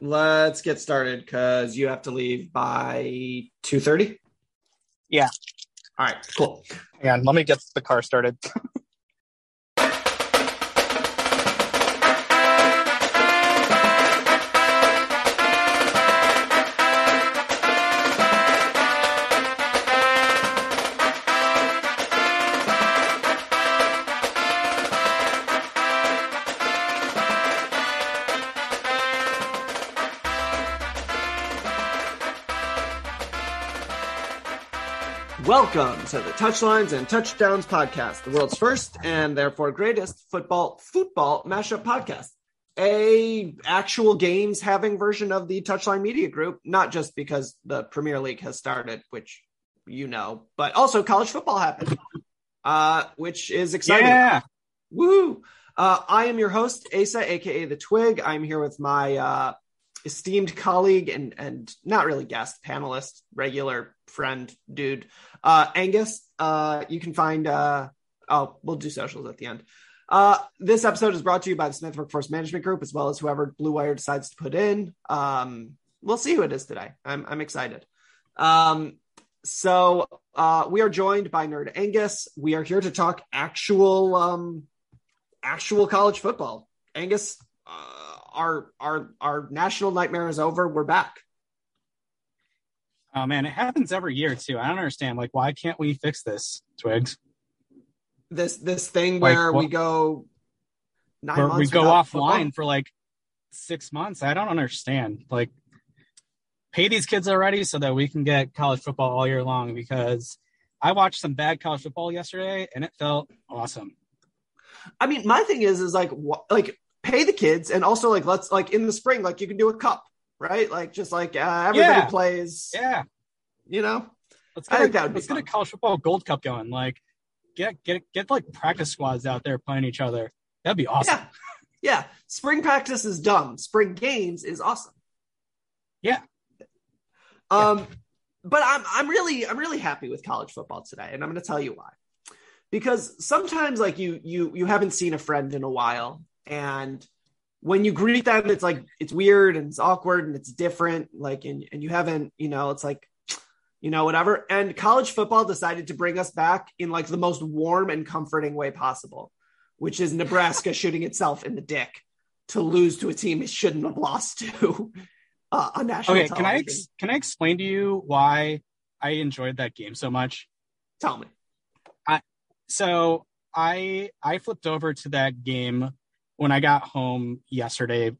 let's get started because you have to leave by two thirty. Yeah. All right, cool. and let me get the car started. Welcome to the Touchlines and Touchdowns podcast, the world's first and therefore greatest football football mashup podcast. A actual games having version of the Touchline Media Group, not just because the Premier League has started, which you know, but also college football happened, uh, which is exciting. Yeah. Woo! Uh, I am your host, Asa, aka the Twig. I'm here with my uh, esteemed colleague and and not really guest, panelist, regular friend, dude, uh, Angus. Uh, you can find. Uh, oh, we'll do socials at the end. Uh, this episode is brought to you by the Smith Workforce Management Group, as well as whoever Blue Wire decides to put in. Um, we'll see who it is today. I'm I'm excited. Um, so uh, we are joined by Nerd Angus. We are here to talk actual um, actual college football. Angus, our our our national nightmare is over. We're back. Oh man, it happens every year too. I don't understand. Like, why can't we fix this, Twigs? This this thing Like, where we go nine months we go offline for like six months. I don't understand. Like, pay these kids already so that we can get college football all year long. Because I watched some bad college football yesterday, and it felt awesome. I mean, my thing is, is like, wh- like pay the kids, and also like let's like in the spring, like you can do a cup, right? Like just like uh, everybody Yeah. plays, Yeah, you know. let's I get think a, that would let's get a college football Gold Cup going. Like, get get get like practice squads out there playing each other. That'd be awesome. Yeah, yeah. Spring practice is dumb. Spring games is awesome. Yeah. Um, but I'm I'm really I'm really happy with college football today, and I'm going to tell you why. Because sometimes like you you you haven't seen a friend in a while, and when you greet them, it's like it's weird and it's awkward and it's different. Like and and you haven't you know it's like you know whatever. And college football decided to bring us back in like the most warm and comforting way possible, which is Nebraska shooting itself in the dick to lose to a team it shouldn't have lost to uh, on national Okay, can I ex- can I explain to you why I enjoyed that game so much? Tell me. I, So I I flipped over to that game when I got home yesterday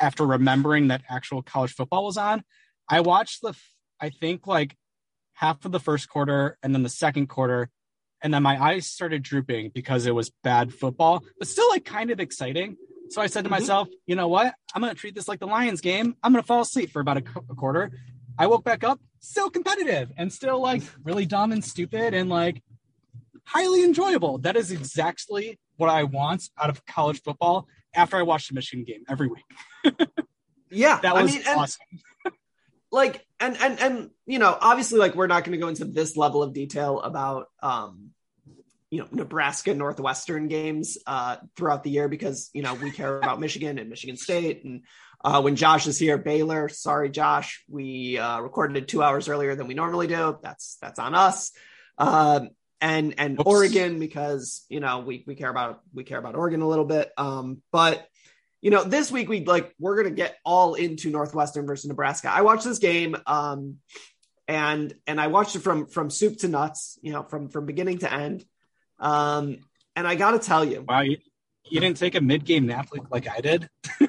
after remembering that actual college football was on. I watched the, I think like half of the first quarter and then the second quarter and then my eyes started drooping because it was bad football, but still like kind of exciting. So I said to Mhm. myself, you know what? I'm going to treat this like the Lions game. I'm going to fall asleep for about a, a quarter. I woke back up, still competitive and still like really dumb and stupid and like highly enjoyable. That is exactly what I want out of college football. after I watched the Michigan game every week. Yeah, That was I mean, and, awesome. like and and and you know obviously like we're not going to go into this level of detail about um you know nebraska northwestern games uh throughout the year because you know we care about michigan and michigan state and uh when josh is here baylor sorry josh we uh recorded it two hours earlier than we normally do that's that's on us um and and Oops. oregon because you know we we care about we care about oregon a little bit um but you know, this week we like we're gonna get all into Northwestern versus Nebraska. I watched this game, um, and and I watched it from from soup to nuts, you know, from from beginning to end. Um, and I got to tell you, Wow, you, you didn't take a mid game nap like, like I did.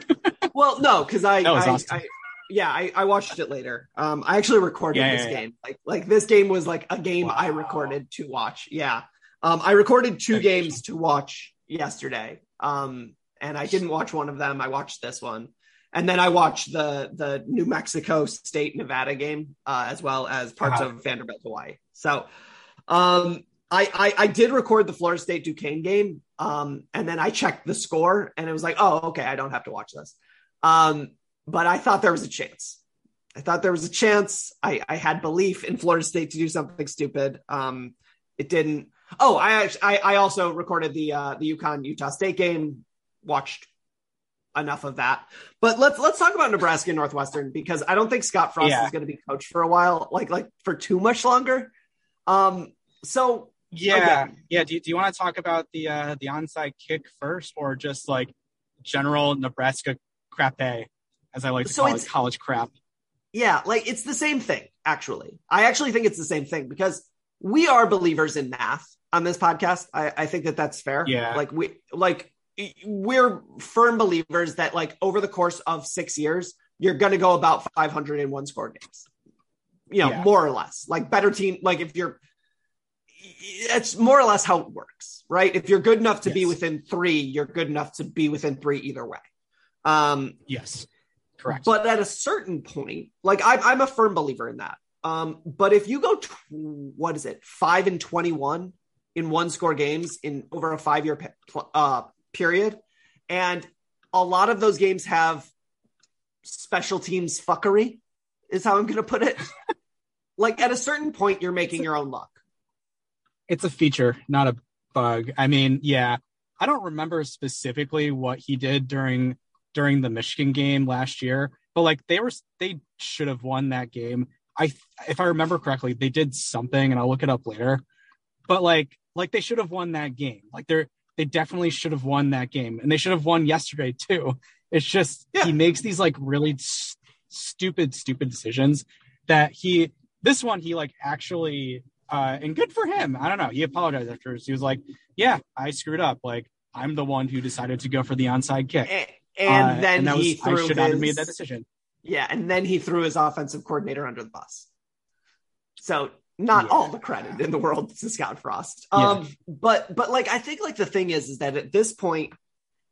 well, no, because I, I, awesome. I yeah, I, I watched it later. Um, I actually recorded Yeah, this yeah, game. Like like this game was like a game I recorded to watch. Yeah. Um, I recorded two games to watch yesterday. Um, and I didn't watch one of them. I watched this one. And then I watched the the New Mexico State Nevada game uh, as well as parts Uh-huh. of Vanderbilt Hawaii. So um I, I I did record the Florida State Duquesne game. Um, and then I checked the score and it was like, oh, okay, I don't have to watch this. Um, but I thought there was a chance. I thought there was a chance. I, I had belief in Florida State to do something stupid. Um, it didn't. Oh, I I, I also recorded the uh, the UConn Utah State game. Watched enough of that, but let's let's talk about Nebraska and Northwestern because I don't think Scott Frost Yeah. is going to be coach for a while, like like for too much longer. Um, so Yeah, Again. yeah. Do you, do you want to talk about the uh, the onside kick first, or just like general Nebraska crappe, as I like to So call it, it's- college crap? Yeah, like it's the same thing, actually. I actually think it's the same thing because we are believers in math on this podcast. I, I think that that's fair. Yeah. Like we like we're firm believers that like over the course of six years, you're gonna go about 500 in one score games. You know, Yeah. more or less. Like better team, like if you're it's more or less how it works, right? If you're good enough to be within three, you're good enough to be within three either way. Um, Yes, correct. but at a certain point, like I'm, I'm a firm believer in that. Um, but if you go, tw- what is it, five and 21 in one score games in over a five year uh, period, and a lot of those games have special teams fuckery, is how I'm going to put it. like at a certain point, you're making your own luck. it's a feature, not a bug. I mean, yeah, I don't remember specifically what he did during during the Michigan game last year, but like they were they should have won that game. I if I remember correctly, they did something and I'll look it up later. But like like they should have won that game. Like they're they definitely should have won that game and they should have won yesterday too. It's just Yeah. he makes these like really s- stupid stupid decisions that he this one he like actually uh and good for him. I don't know. He apologized after he was like, "Yeah, I screwed up. Like I'm the one who decided to go for the onside kick." And Uh, then that was, he threw I should not have made that decision. Yeah, and then he threw his offensive coordinator under the bus. So not Yeah. all the credit in the world to Scott Frost. Yeah. Um, but but like I think like the thing is is that at this point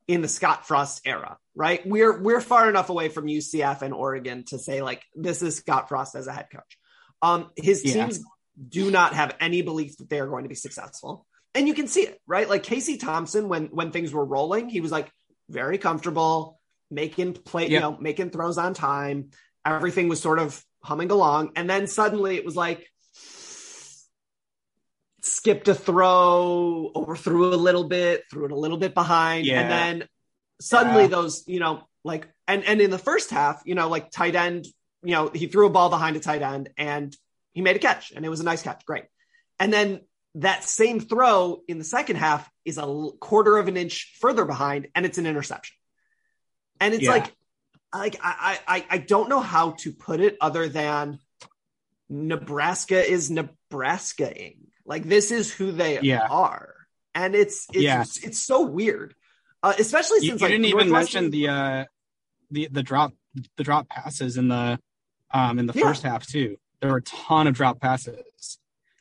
in the Scott Frost era, right? We're we're far enough away from UCF and Oregon to say like this is Scott Frost as a head coach. Um, his Yeah. teams do not have any belief that they are going to be successful. And you can see it, right? Like Casey Thompson, when when things were rolling, he was like very comfortable, making play, you know, making throws on time. Everything was sort of humming along. And then suddenly it was like skipped a throw, overthrew a little bit, threw it a little bit behind. Yeah. And then suddenly Yeah. those, you know, like and and in the first half, you know, like tight end, you know, he threw a ball behind a tight end and he made a catch and it was a nice catch. Great. And then that same throw in the second half is a quarter of an inch further behind and it's an interception. And it's Yeah. like, like I, I I don't know how to put it other than Nebraska is Nebraskaing. Like this is who they Yeah. are, and it's it's Yeah. it's so weird, uh, especially since you like didn't even mention the uh the the drop the drop passes in the um in the Yeah. first half too. There were a ton of drop passes.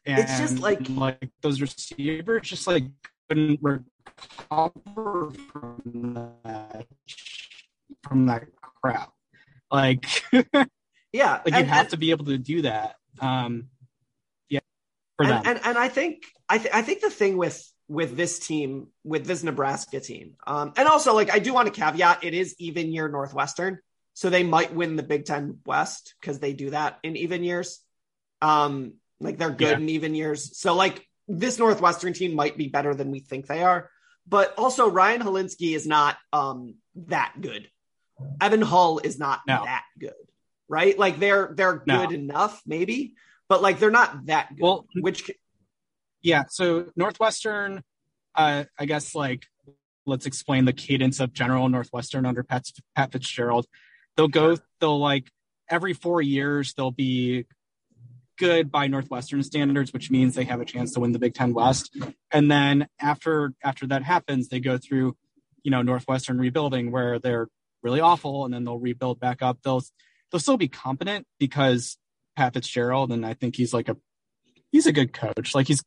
And It's just like- like those receivers just like couldn't recover from that from that crap. Like yeah, like you and- have and- to be able to do that. Um yeah for them. and, and and I think I th- I think the thing with with this team, with this Nebraska team. Um, and also, like, I do want to caveat it is even year Northwestern. So they might win the Big Ten West because they do that in even years. Um, like they're good Yeah. in even years. So like this Northwestern team might be better than we think they are. But also Ryan Hilinski is not um that good. Evan Hull is not No. that good. Right? Like they're they're No. good enough, maybe, but like they're not that good. Well- which Yeah. So Northwestern, uh, I guess like let's explain the cadence of general Northwestern under Pat, Pat Fitzgerald. They'll go, they'll like every four years, they'll be good by Northwestern standards, which means they have a chance to win the Big Ten West. And then after after that happens, they go through, you know, Northwestern rebuilding where they're really awful, and then they'll rebuild back up. They'll they'll still be competent because Pat Fitzgerald, and I think he's like a he's a good coach. Like he's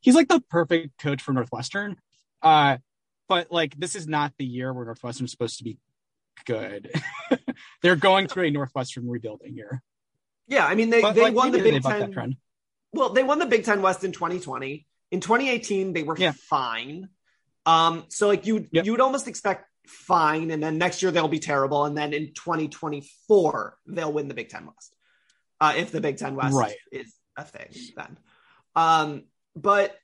he's like the perfect coach for Northwestern. Uh, but like this is not the year where Northwestern's supposed to be good. They're going through a Northwestern rebuilding year. Yeah, I mean they, But they like, won the Big Ten. trend. Well, they won the Big Ten West in 2020. In 2018, they were Yeah. fine. Um, so like you Yep. you would almost expect fine, and then next year they'll be terrible, and then in 2024 they'll win the Big Ten West. Uh, if the Big Ten West Right. is a thing, then. Um, but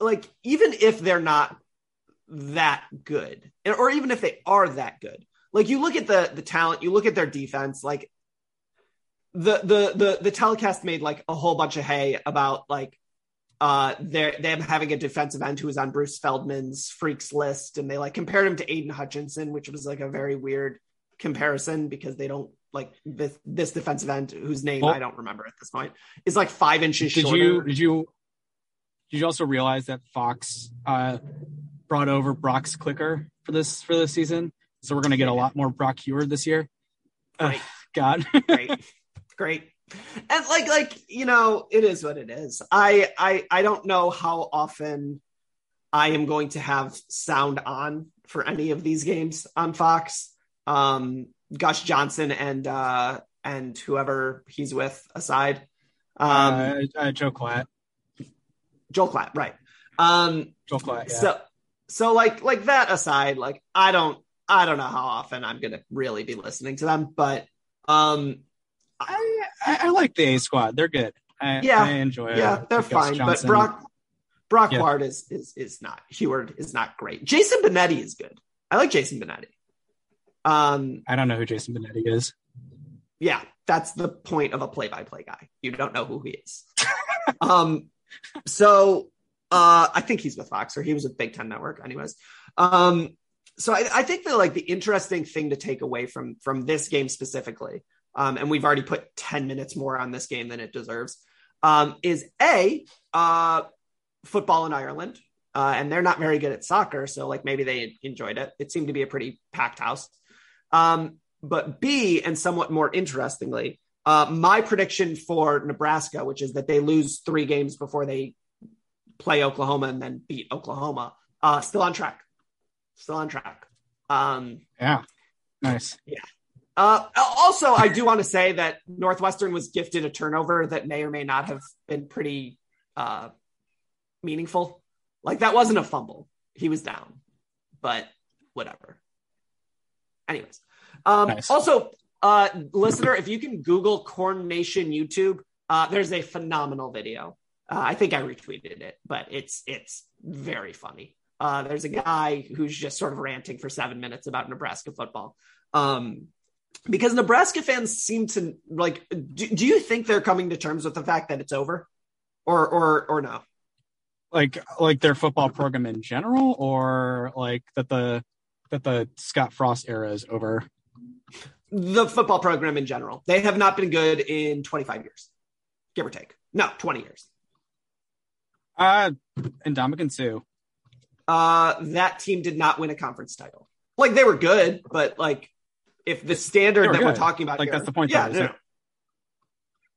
like even if they're not that good, or even if they are that good, like you look at the the talent, you look at their defense, like the the the the telecast made like a whole bunch of hay about like uh they're them having a defensive end who was on Bruce Feldman's freaks list and they like compared him to Aidan Hutchinson, which was like a very weird comparison because they don't like this this defensive end whose name Well- I don't remember at this point is like five inches Did shorter. you did you did you also realize that Fox uh, brought over Brock's clicker for this for this season? So we're gonna get a lot more Brock Huard this year. Right. God. great great and like like you know it is what it is i i i don't know how often i am going to have sound on for any of these games on fox um gus johnson and uh and whoever he's with aside um uh, uh, Joel Klatt. Joel Klatt right um Joel Klatt. Yeah. so so like like that aside like i don't i don't know how often i'm gonna really be listening to them but um I, I I like the A squad. They're good. I, Yeah. I enjoy. It. Yeah, they're Gus fine. Johnson. But Brock Brock Yeah. Ward is is is not Huard is not great. Jason Benetti is good. I like Jason Benetti. Um, I don't know who Jason Benetti is. yeah, that's the point of a play-by-play guy. You don't know who he is. um, so uh, I think he's with Fox or he was with Big Ten Network, anyways. Um, so I, I think that like the interesting thing to take away from from this game specifically, um, and we've already put ten minutes more on this game than it deserves, um, is a uh, football in Ireland. Uh, and they're not very good at soccer, so like maybe they enjoyed it. It seemed to be a pretty packed house. Um, but B, and somewhat more interestingly, uh, my prediction for Nebraska, which is that they lose three games before they play Oklahoma and then beat Oklahoma, uh, still on track. Still on track. Um, Yeah. Nice. Uh, also, I do want to say that Northwestern was gifted a turnover that may or may not have been pretty uh, meaningful. Like that wasn't a fumble; he was down, but whatever. Anyways, um, Nice. also, uh, listener, if you can Google Corn Nation YouTube, uh, there's a phenomenal video. Uh, I think I retweeted it, but it's it's very funny. Uh, there's a guy who's just sort of ranting for seven minutes about Nebraska football. Um, because Nebraska fans seem to like. Do, do you think they're coming to terms with the fact that it's over, or or or no? Like like their football program in general, or like that the that the Scott Frost era is over. The football program in general, they have not been good in 25 years, give or take. No, 20 years. Uh and Ndamukong Suh. Uh, that team did not win a conference title. Like they were good, but like if the standard that we're talking about, Like, here- that's the point, Yeah, no,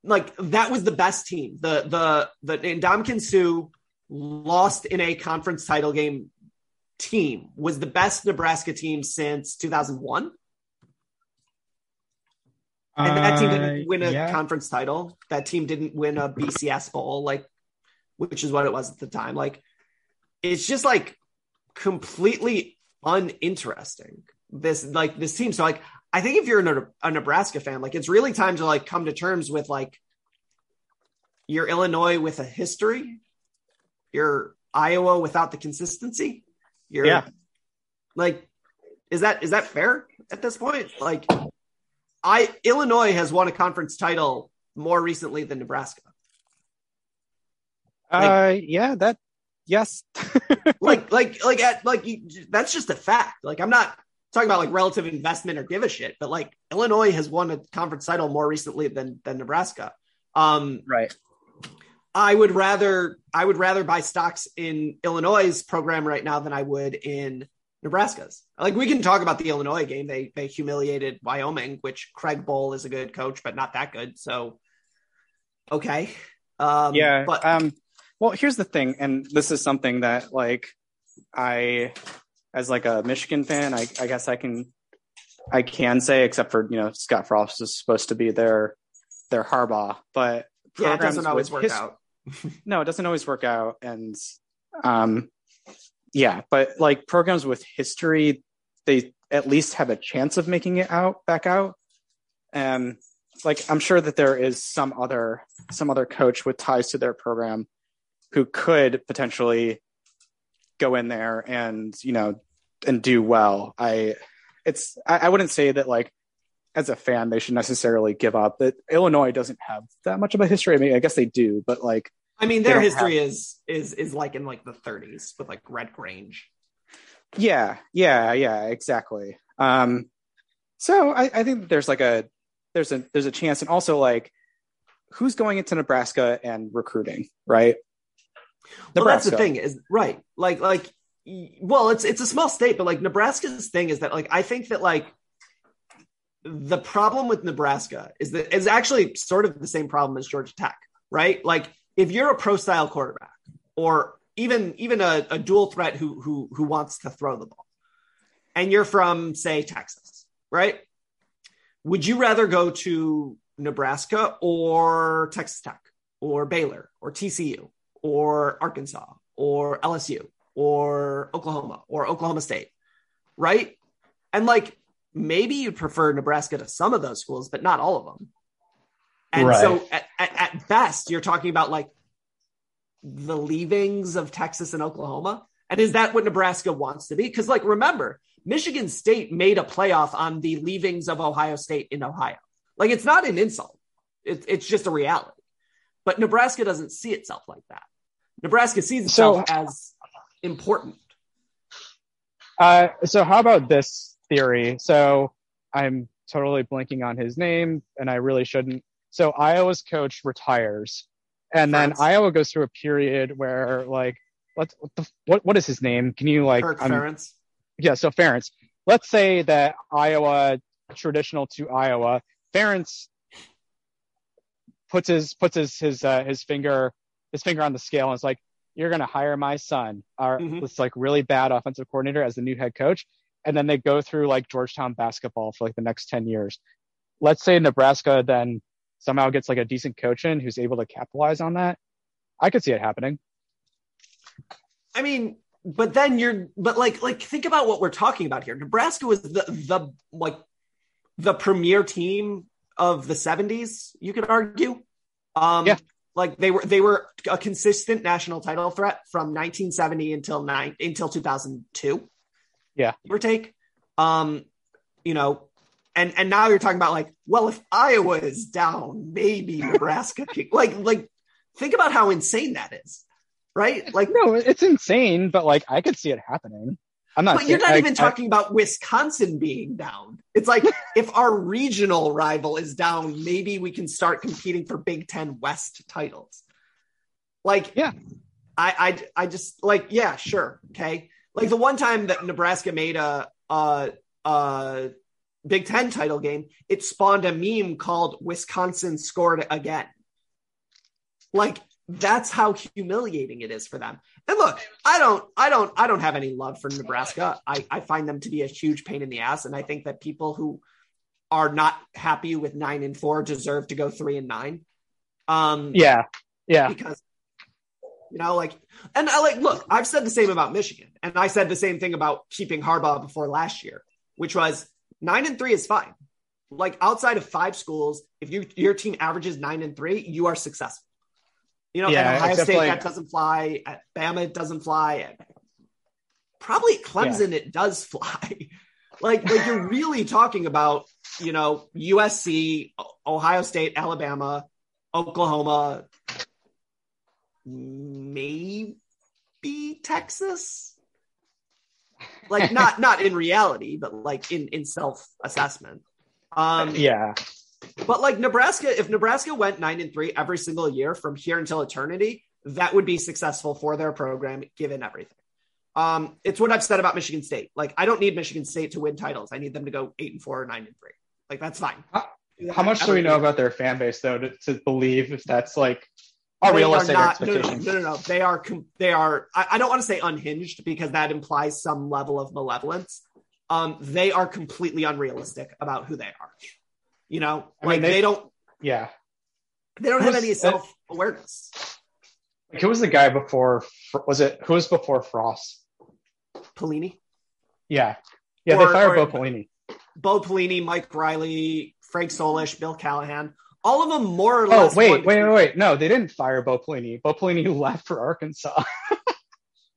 like that was the best team. The the the Ndamukong Suh lost in a conference title game team was the best Nebraska team since 2001. And that team Uh, didn't win a yeah. conference title. That team didn't win a BCS bowl, like which is what it was at the time. Like it's just like completely uninteresting. This like this team. So like I think if you're a, a Nebraska fan, like it's really time to like come to terms with like your Illinois with a history, your Iowa without the consistency. Your Yeah. like is that is that fair at this point? Like I Illinois has won a conference title more recently than Nebraska. uh, yeah, that yes. like like like at like you, that's just a fact like i'm not talking about like relative investment or give a shit but like illinois has won a conference title more recently than than nebraska. Um right. i would rather i would rather buy stocks in illinois program right now than i would in nebraska's. Like we can talk about the illinois game. They they humiliated wyoming which craig bohl is a good coach but not that good so okay. Um yeah but um well here's the thing and this is something that like i as like a michigan fan i, I guess i can i can say except for you know scott frost is supposed to be their their harbaugh but yeah it doesn't always work his- out. No it doesn't always work out and um yeah but like programs with history they at least have a chance of making it out back out. Um like i'm sure that there is some other some other coach with ties to their program who could potentially go in there and you know and do well i it's i, I wouldn't say that like as a fan they should necessarily give up that illinois doesn't have that much of a history i mean i guess they do but like I mean, their history is is is like in like the 30s with like Red Grange. Yeah, yeah, yeah, exactly. Um, so I, I think there's like a there's a there's a chance, and also like who's going into Nebraska and recruiting, right? Well, that's the thing is right. Like like well, it's it's a small state, but like Nebraska's thing is that like I think that like the problem with Nebraska is that it's actually sort of the same problem as Georgia Tech, right? Like if you're a pro style quarterback or even even a, a dual threat who who who wants to throw the ball, and you're from say Texas, right? Would you rather go to Nebraska or Texas Tech or Baylor or TCU or Arkansas or LSU or Oklahoma or Oklahoma State, right? And like maybe you'd prefer Nebraska to some of those schools, but not all of them. And Right. so at, at, at best, you're talking about like the leavings of Texas and Oklahoma. And is that what Nebraska wants to be? Because, like, remember, Michigan State made a playoff on the leavings of Ohio State in Ohio. Like, it's not an insult, it, it's just a reality. But Nebraska doesn't see itself like that. Nebraska sees itself as important. Uh, so how about this theory? So I'm totally blanking on his name, and I really shouldn't. So Iowa's coach retires, and then Ferentz. Iowa goes through a period where like what what the, what, what is his name? Can you like Kirk Ferentz. yeah, so Ferentz. Let's say that Iowa, traditional to Iowa, Ferentz puts his puts his his uh, his finger his finger on the scale and is like, "You're going to hire my son, our Mhm. this like really bad offensive coordinator as the new head coach," and then they go through like Georgetown basketball for like the next ten years. Let's say Nebraska then somehow gets like a decent coach in who's able to capitalize on that. I could see it happening. I mean, but then you're, but like, like think about what we're talking about here. Nebraska was the the like the premier team of the '70s. You could argue. Um, Yeah. Like they were, they were a consistent national title threat from 1970 until nine until 2002. Yeah. give or take. Um, you know, and and now you're talking about like, well, if Iowa is down, maybe Nebraska. can- like, like think about how insane that is, right? Like, No, it's insane, but like I could see it happening. I'm not. but you're not I- even I- talking about Wisconsin being down. It's like if our regional rival is down, maybe we can start competing for Big Ten West titles. Like, Yeah. I, I, I just like, yeah, sure, okay. Like the one time that Nebraska made a, a, a Big Ten title game, it spawned a meme called "Wisconsin scored again." Like that's how humiliating it is for them. And look, I don't, I don't, I don't have any love for Nebraska. I, I find them to be a huge pain in the ass, and I think that people who are not happy with nine and four deserve to go three and nine. Um, Yeah, yeah. because You know, like, and I like, look, I've said the same about Michigan, and I said the same thing about keeping Harbaugh before last year, which was nine and three is fine. Like outside of five schools, if you your team averages nine and three, you are successful. You know, Yeah, Ohio State like- that doesn't fly. At Bama it doesn't fly. At probably Clemson it does fly. like, like you're really talking about, you know, USC, Ohio State, Alabama, Oklahoma, maybe Texas. Like not not in reality, but like in in self assessment. Um, Yeah. But like Nebraska, if Nebraska went nine and three every single year from here until eternity, that would be successful for their program given everything. Um, it's what I've said about Michigan State. Like, I don't need Michigan State to win titles. I need them to go eight and four or nine and three. Like, that's fine. How, how much do we know about their fan base though to, to believe if that's like a realistic not- no, no, expectation? No, no, no, They are. They are. I, I don't want to say unhinged because that implies some level of malevolence. Um, they are completely unrealistic about who they are. You know, I mean, like they, they- don't. Yeah. They don't have any self awareness. Like, who was the guy before? Was it who was before Frost? Pelini. Yeah. Yeah, Or- they fired Bo Pelini. Bo Pelini, Mike Riley, Frank Solich, Bill Callahan, all of them more or Oh less. wait, wait, wait, wait! No, they didn't fire Bo Pelini. Bo Pelini left for Arkansas.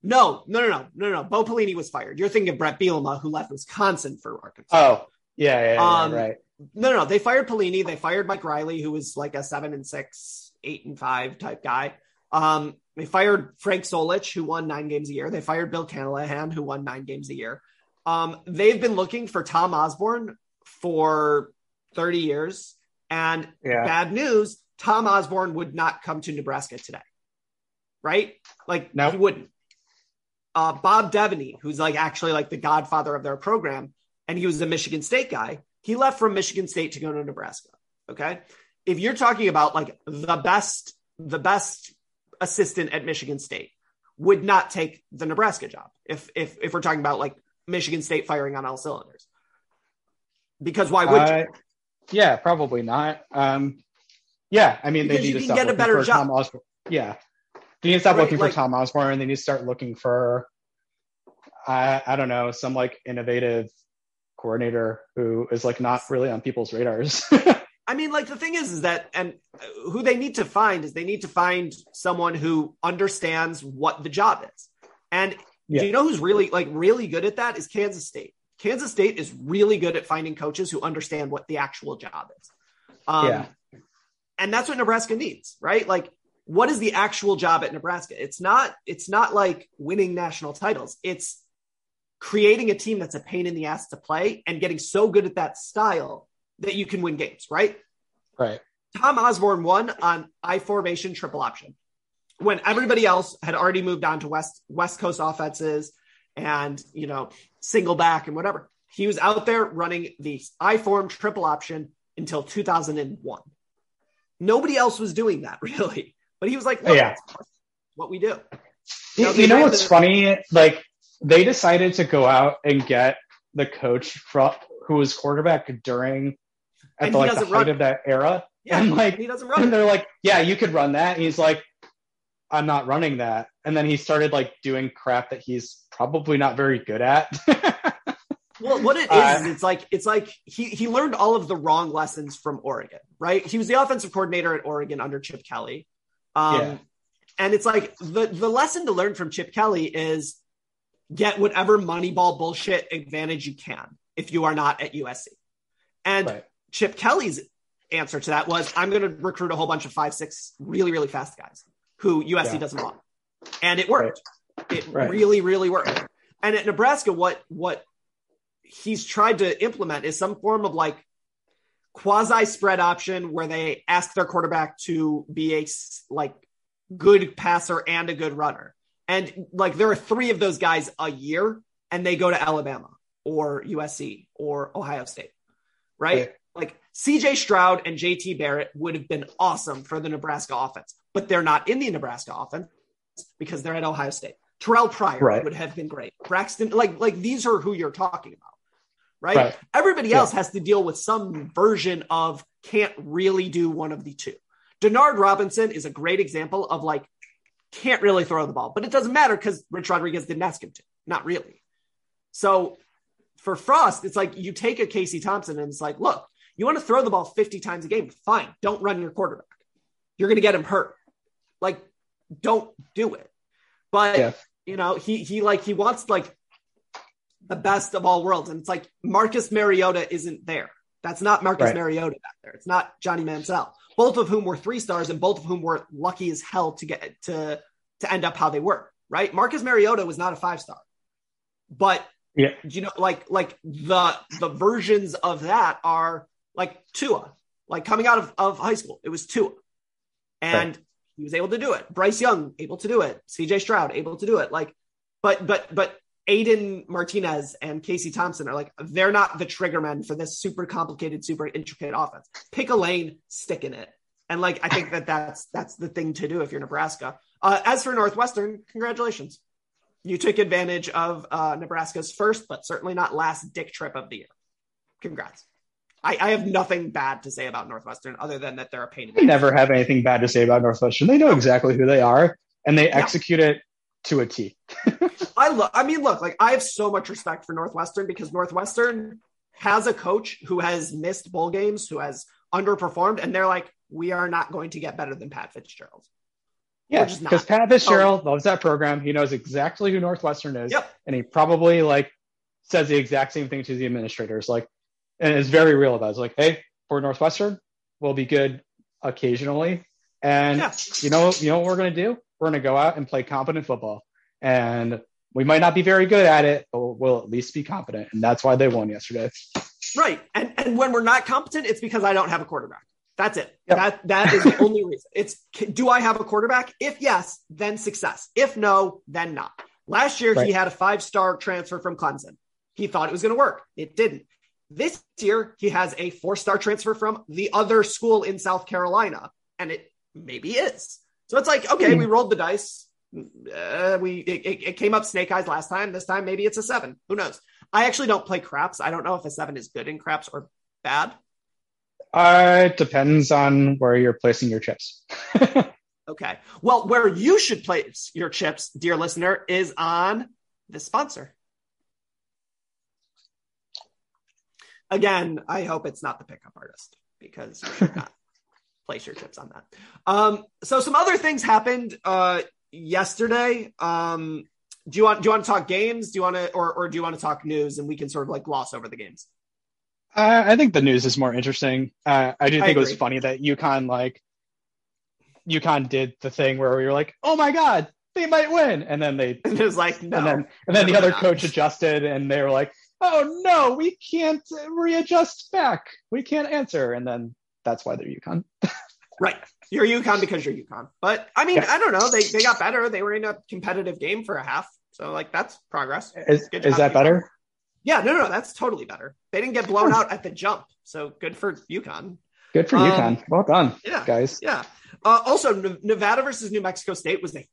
No, no, no, no, no, no. Bo Pelini was fired. You're thinking of Bret Bielema, who left Wisconsin for Arkansas. oh, yeah, yeah, yeah, Um, right. No, no, no. They fired Pelini. They fired Mike Riley, who was like a seven and six, eight and five type guy. Um, they fired Frank Solich, who won nine games a year. They fired Bill Callahan, who won nine games a year. Um, they've been looking for Tom Osborne for 30 years. And Yeah. bad news, Tom Osborne would not come to Nebraska today. Right? Like No. he wouldn't. Uh, Bob Devaney, who's like actually like the godfather of their program, and he was a Michigan State guy. He left from Michigan State to go to Nebraska. Okay. If you're talking about like the best, the best assistant at Michigan State would not take the Nebraska job if if if we're talking about like Michigan State firing on all cylinders. Because why would you? Uh, yeah, probably not. Um, yeah, I mean, Because they you need to stop get a better job. Tom Osborne. Yeah, they need to stop Right, looking like- for Tom Osborne, and they need to start looking for, I I don't know, some like innovative coordinator who is like not really on people's radars. I mean, like the thing is, is that, and who they need to find is they need to find someone who understands what the job is. And Yeah. do you know who's really, like, really good at that? Is Kansas State. Kansas State is really good at finding coaches who understand what the actual job is. Um, Yeah. And that's what Nebraska needs, right? Like, what is the actual job at Nebraska? It's not. It's not like winning national titles. It's creating a team that's a pain in the ass to play and getting so good at that style that you can win games, right? right. Tom Osborne won on I formation triple option when everybody else had already moved on to West West Coast offenses and you know single back and whatever. He was out there running the I form triple option until 2001. Nobody else was doing that really, but he was like, "Look, Yeah. that's what we do." You, Now, you know what's funny? Like they decided to go out and get the coach from who was quarterback during at And the, like the height run- of that era. Yeah, and like he doesn't run. and they're like, yeah, you could run that. And he's like, I'm not running that. And then he started like doing crap that he's probably not very good at. Well, what it is, Uh, is it's like it's like he he learned all of the wrong lessons from Oregon, right? He was the offensive coordinator at Oregon under Chip Kelly. Um Yeah. and it's like the the lesson to learn from Chip Kelly is get whatever moneyball bullshit advantage you can if you are not at USC. And Right. Chip Kelly's answer to that was I'm going to recruit a whole bunch of 5 6 really really fast guys who USC Yeah. doesn't want. And it worked. It Right. really really worked. And at Nebraska what what he's tried to implement is some form of like quasi spread option where they ask their quarterback to be a s- like good passer and a good runner. And like there are three of those guys a year and they go to Alabama or USC or Ohio State. Right? Right. Like CJ Stroud and JT Barrett would have been awesome for the Nebraska offense, but they're not in the Nebraska offense because they're at Ohio State. Terrell Pryor Right. would have been great. Braxton, like like these are who you're talking about, right? Right. Everybody Yeah. else has to deal with some version of can't really do one of the two. Denard Robinson is a great example of like can't really throw the ball, but it doesn't matter because Rich Rodriguez didn't ask him to. Not really. So for Frost, it's like you take a Casey Thompson and it's like, look, you want to throw the ball 50 times a game? Fine. Don't run your quarterback. You're going to get him hurt. Like, don't do it. But, yeah. you know, he, he like, he wants like the best of all worlds. And it's like Marcus Mariota isn't there. That's not Marcus right. Mariota back there. It's not Johnny Manziel. Both of whom were three stars and both of whom were lucky as hell to get to to end up how they were. Right? Marcus Mariota was not a five star, but yeah, you know, like like the the versions of that are like Tua, like coming out of, of high school. It was Tua, and right. he was able to do it. Bryce Young able to do it. C.J. Stroud able to do it. Like, but but but Adrian Martinez and Casey Thompson are like, they're not the trigger men for this super complicated, super intricate offense. Pick a lane, stick in it. And like, I think that that's, that's the thing to do if you're Nebraska. Uh, as for Northwestern, congratulations. You took advantage of uh, Nebraska's first, but certainly not last dick trip of the year. Congrats. I, I, have nothing bad to say about Northwestern other than that they're a pain. I never have anything bad to say about Northwestern. They know exactly who they are and they execute it to a T. I look. I mean, look. Like I have so much respect for Northwestern because Northwestern has a coach who has missed bowl games, who has underperformed, and they're like, we are not going to get better than Pat Fitzgerald. Yeah, because Pat Fitzgerald oh. loves that program. He knows exactly who Northwestern is, yep. and he probably like says the exact same thing to the administrators, like, and is very real about it. It's like, hey, for Northwestern, we'll be good occasionally, and yeah. you know, you know what we're gonna do? We're gonna go out and play competent football, and we might not be very good at it, but we'll at least be competent. And that's why they won yesterday. Right. And and when we're not competent, it's because I don't have a quarterback. That's it. Yep. That that is the only reason. It's do I have a quarterback? If yes, then success. If no, then not. Last year right. he had a five-star transfer from Clemson. He thought it was going to work. It didn't. This year he has a four-star transfer from the other school in South Carolina, and it maybe is. So it's like, okay, mm-hmm. we rolled the dice uh, we it, it, came up snake eyes last time. This time maybe it's a seven. Who knows? I actually don't play craps. I don't know if a seven is good in craps or bad. Uh, it depends on where you're placing your chips. okay. Well, where you should place your chips, dear listener, is on the sponsor. Again, I hope it's not the pickup artist because you should not place your chips on that. Um, so some other things happened. Uh, yesterday. Um, do you want do you want to talk games? Do you want to or or do you want to talk news and we can sort of like gloss over the games? Uh, I think the news is more interesting. Uh, I do think I it was funny that UConn like UConn did the thing where we were like, "Oh my god, they might win," and then they and it was like, no, and then and then the other not. coach adjusted, and they were like, "Oh no, we can't readjust back. We can't answer," and then that's why they're UConn. right. You're UConn because you're UConn. But I mean, yeah. I don't know. They they got better. They were in a competitive game for a half. So like that's progress. Is, is that better? Yeah, no, no, that's totally better. They didn't get blown out at the jump. So good for UConn. Good for um, UConn. Well done, yeah, guys. Yeah. Uh, also, Nevada versus New Mexico State was a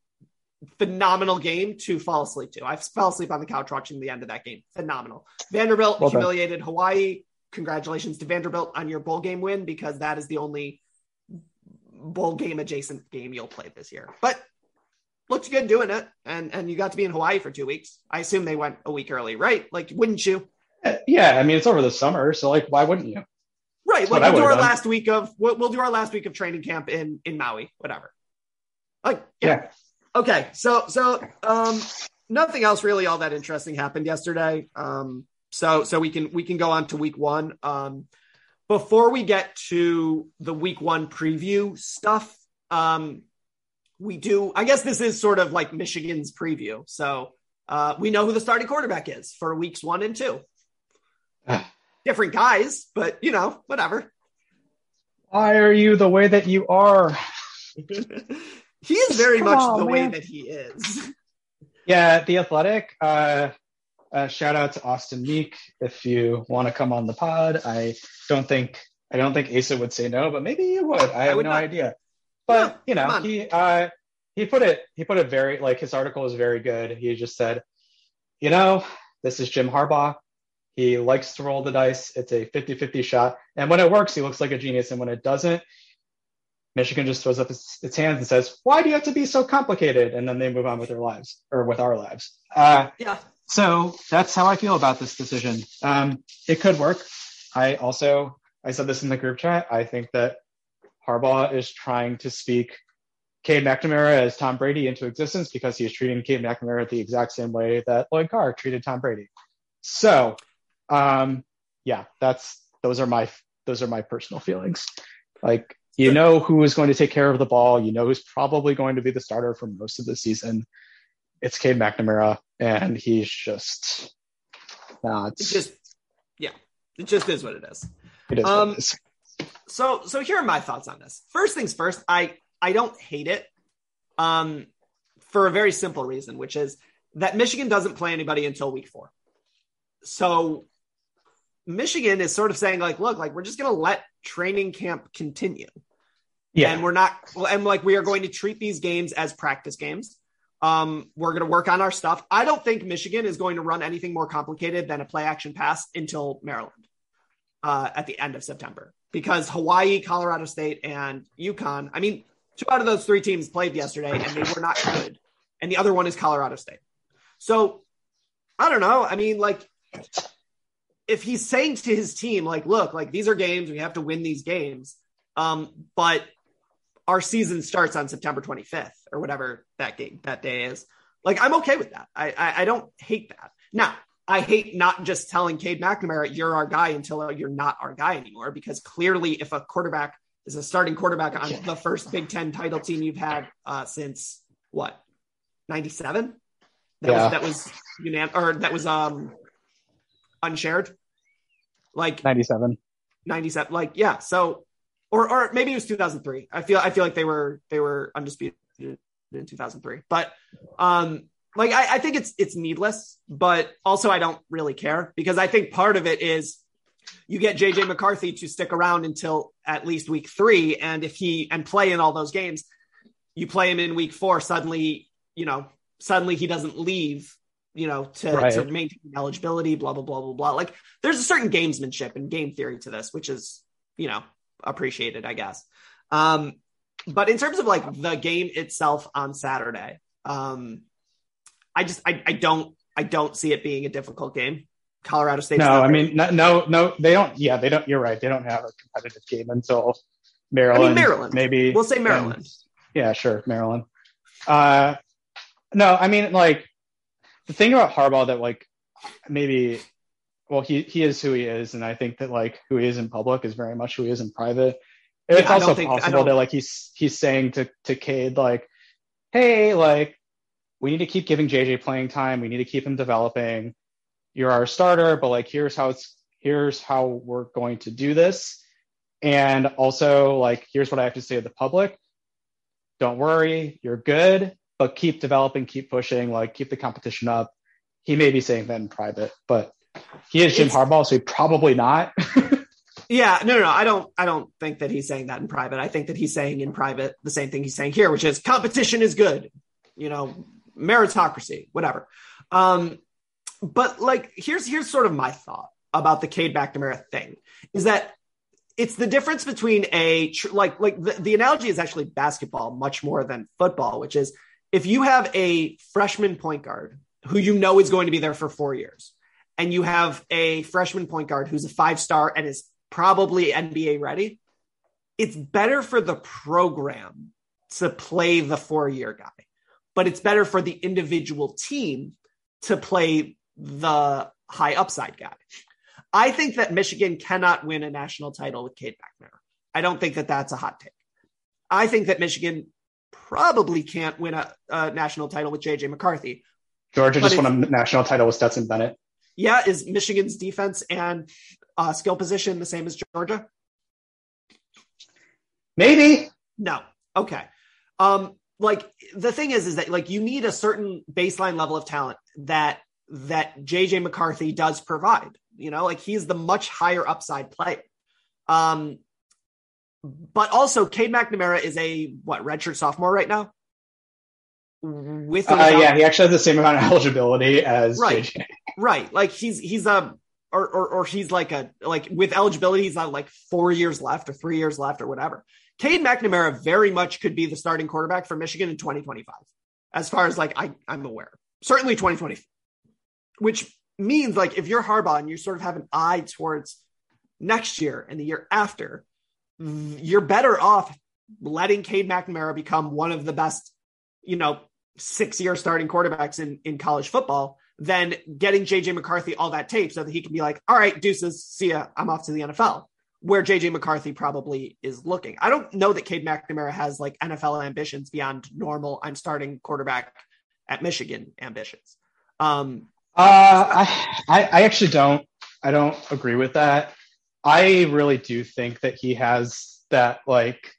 phenomenal game to fall asleep to. I fell asleep on the couch watching the end of that game. Phenomenal. Vanderbilt well humiliated Hawaii. Congratulations to Vanderbilt on your bowl game win because that is the only bowl game adjacent game you'll play this year. But looked good doing it, and and you got to be in Hawaii for two weeks. I assume they went a week early, right? Like, wouldn't you? Uh, yeah, I mean it's over the summer, so like, why wouldn't you? Right. Like, we'll do our done. last week of we'll, we'll, do our last week of training camp in in Maui, whatever. Like, yeah. yeah. Okay. So so um, nothing else really all that interesting happened yesterday. Um, so so we can we can go on to week one. Um, before we get to the week one preview stuff, um, we do, I guess this is sort of like Michigan's preview. So uh, we know who the starting quarterback is for weeks one and two. Different guys, but you know, whatever. Why are you the way that you are? he is very Come much on, the man. way that he is. Yeah, the athletic. Uh, uh, shout out to Austin Meek if you want to come on the pod. I don't think I don't think Asa would say no, but maybe he would. I, I have no not. idea. But you know, he uh, he put it he put it very like his article is very good. He just said, you know, this is Jim Harbaugh. He likes to roll the dice. It's a 50-50 shot. And when it works, he looks like a genius. And when it doesn't, Michigan just throws up its, its, hands and says, "Why do you have to be so complicated?" And then they move on with their lives or with our lives. Uh, yeah. So that's how I feel about this decision. Um, it could work. I also I said this in the group chat. I think that Harbaugh is trying to speak Cade McNamara as Tom Brady into existence because he is treating Cade McNamara the exact same way that Lloyd Carr treated Tom Brady. So, um, yeah, that's those are my those are my personal feelings. Like you know who is going to take care of the ball. You know who's probably going to be the starter for most of the season. It's Cade McNamara, and he's just not. It's just yeah, it just is what it is. It is. Um, it is. So so here are my thoughts on this. First things first, I I don't hate it. Um, for a very simple reason, which is that Michigan doesn't play anybody until week four. So Michigan is sort of saying, like, look, like we're just gonna let training camp continue. Yeah. And we're not and like we are going to treat these games as practice games. Um, we're going to work on our stuff. I don't think Michigan is going to run anything more complicated than a play action pass until Maryland uh, at the end of September because Hawaii, Colorado State, and UConn. I mean, two out of those three teams played yesterday and they were not good. And the other one is Colorado State. So I don't know. I mean, like, if he's saying to his team, like, look, like these are games, we have to win these games. Um, but our season starts on September 25th or whatever that game that day is. Like, I'm okay with that. I, I, I don't hate that. Now, I hate not just telling Cade McNamara, you're our guy until you're not our guy anymore, because clearly, if a quarterback is a starting quarterback on the first Big Ten title team you've had uh, since what, 97? That yeah. was, that was unanim- or that was um unshared. Like 97. 97. Like, yeah. So, or, or maybe it was 2003. I feel, I feel like they were, they were undisputed in 2003, but, um, like I, I think it's it's needless, but also I don't really care because I think part of it is you get JJ McCarthy to stick around until at least week three, and if he and play in all those games, you play him in week four. Suddenly, you know, suddenly he doesn't leave, you know, to, right. to maintain eligibility. Blah blah blah blah blah. Like there's a certain gamesmanship and game theory to this, which is you know appreciated, I guess. Um, but in terms of like the game itself on Saturday, um, I just I, I don't I don't see it being a difficult game. Colorado State. No, I mean no, no, no, they don't. Yeah, they don't. You're right. They don't have a competitive game until Maryland. I mean, Maryland, maybe we'll say Maryland. And, yeah, sure, Maryland. Uh, no, I mean like the thing about Harbaugh that like maybe well he he is who he is, and I think that like who he is in public is very much who he is in private. It's yeah, also think, possible that like he's he's saying to to Cade like, hey, like we need to keep giving JJ playing time. We need to keep him developing. You're our starter, but like here's how it's here's how we're going to do this. And also like here's what I have to say to the public. Don't worry, you're good, but keep developing, keep pushing, like keep the competition up. He may be saying that in private, but he is Jim Harbaugh, so he probably not. yeah, no, no, no. I don't I don't think that he's saying that in private. I think that he's saying in private the same thing he's saying here, which is competition is good. You know, meritocracy, whatever. Um, but like, here's here's sort of my thought about the Cade McNamara thing is that it's the difference between a like like the, the analogy is actually basketball much more than football, which is if you have a freshman point guard who you know is going to be there for four years, and you have a freshman point guard who's a five star and is probably NBA ready, it's better for the program to play the four year guy but it's better for the individual team to play the high upside guy. I think that Michigan cannot win a national title with Cade McNamara. I don't think that that's a hot take. I think that Michigan probably can't win a, a national title with JJ McCarthy. Georgia just won a national title with Stetson Bennett. Yeah, is Michigan's defense and uh, skill position the same as Georgia? Maybe. No. Okay. Um, like the thing is is that like you need a certain baseline level of talent that that JJ McCarthy does provide. You know, like he's the much higher upside player. Um but also Cade McNamara is a what redshirt sophomore right now? With uh, yeah, he actually has the same amount of eligibility as right, JJ. right. Like he's he's a or, or or he's like a like with eligibility, he's not like four years left or three years left or whatever. Cade McNamara very much could be the starting quarterback for Michigan in 2025, as far as like I, I'm aware. Certainly 2020, which means like if you're Harbaugh and you sort of have an eye towards next year and the year after, you're better off letting Cade McNamara become one of the best, you know, six year starting quarterbacks in, in college football than getting JJ McCarthy all that tape so that he can be like, all right, deuces, see ya, I'm off to the NFL. Where JJ McCarthy probably is looking. I don't know that Cade McNamara has like NFL ambitions beyond normal. I'm starting quarterback at Michigan ambitions. Um, uh, I, I actually don't. I don't agree with that. I really do think that he has that like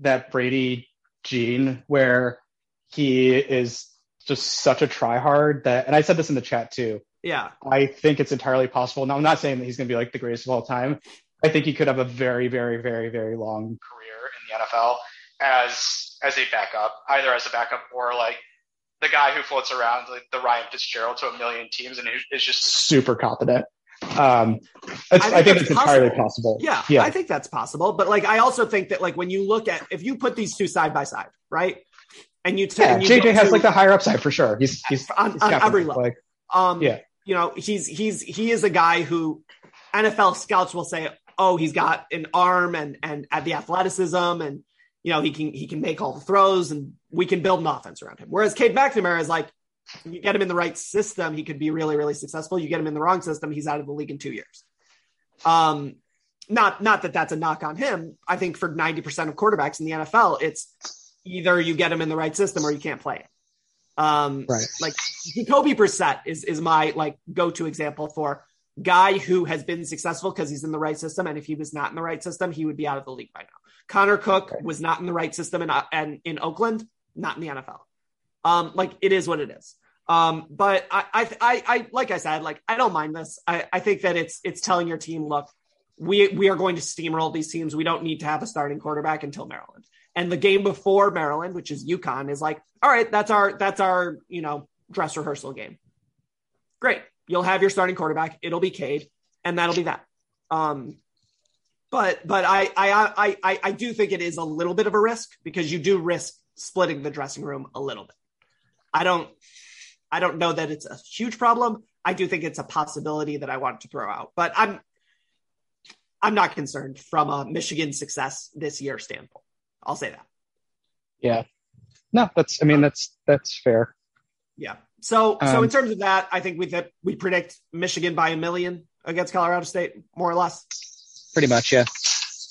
that Brady gene where he is just such a tryhard that, and I said this in the chat too. Yeah. I think it's entirely possible. Now, I'm not saying that he's going to be like the greatest of all time. I think he could have a very, very, very, very long career in the NFL as as a backup, either as a backup or like the guy who floats around like the Ryan Fitzgerald to a million teams and is just super competent. Um, I think, I think it's possible. entirely possible. Yeah, yeah, I think that's possible. But like, I also think that like when you look at if you put these two side by side, right? And you, t- yeah, you JJ has to, like the higher upside for sure. He's he's on, he's on every level. Like, um, yeah, you know, he's he's he is a guy who NFL scouts will say, oh, he's got an arm and and at the athleticism and you know he can he can make all the throws and we can build an offense around him. Whereas Cade McNamara is like you get him in the right system, he could be really, really successful. You get him in the wrong system, he's out of the league in two years. Um, not not that that's a knock on him. I think for ninety percent of quarterbacks in the NFL, it's either you get him in the right system or you can't play it. Um, right. Like Jacoby Brissett is is my like go to example for guy who has been successful because he's in the right system, and if he was not in the right system, he would be out of the league by now. Connor Cook right. was not in the right system in, and in Oakland, not in the NFL. Um, like it is what it is. Um, but I, I, I, I, like I said, like I don't mind this. I, I think that it's it's telling your team, look, we we are going to steamroll these teams. We don't need to have a starting quarterback until Maryland. And the game before Maryland, which is UConn, is like, all right, that's our that's our you know dress rehearsal game. Great, you'll have your starting quarterback. It'll be Cade, and that'll be that. Um, but but I I I I do think it is a little bit of a risk because you do risk splitting the dressing room a little bit. I don't I don't know that it's a huge problem. I do think it's a possibility that I want to throw out, but I'm I'm not concerned from a Michigan success this year standpoint. I'll say that. Yeah. No, that's I mean that's that's fair. Yeah. So um, so in terms of that, I think we that we predict Michigan by a million against Colorado State, more or less. Pretty much, yeah.